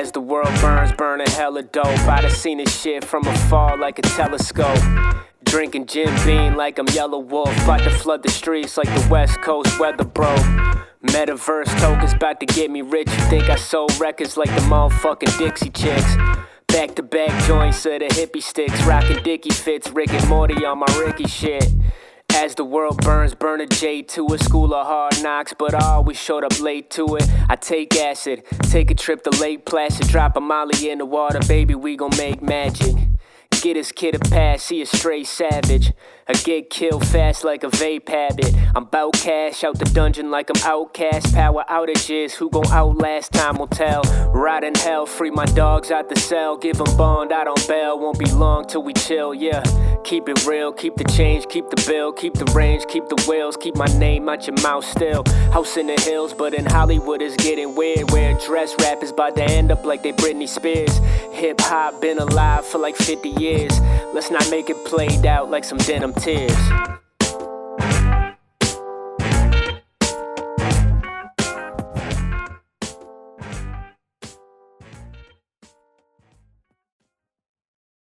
As the world burns, burning hella dope. I done seen this shit from afar like a telescope. Drinking Jim Beam like I'm Yellow Wolf. About to flood the streets like the West Coast weather bro. Metaverse tokens about to get me rich. You think I sold records like the motherfucking Dixie chicks? Back to back joints of the hippie sticks. Rockin' Dicky fits, Rick and Morty on my Ricky shit. As the world burns, burn a J to a school of hard knocks, but I always showed up late to it. I take acid, take a trip to Lake Placid, drop a molly in the water, baby, we gon' make magic. Get his kid a pass, he a stray savage. I get killed fast like a vape habit. I'm bout cash out the dungeon like I'm OutKast. Power outages, who gon' outlast? Time will tell. Ride in hell, free my dogs out the cell. Give 'em bond on bail. Won't be long till we chill, yeah. Keep it real, keep the change, keep the bill, keep the range, keep the wheels, keep my name out your mouth still. House in the hills, but in Hollywood it's getting weird. Where dress rap is about to end up like they Britney Spears. Hip hop been alive for like 50 years. Let's not make it played out like some denim tears.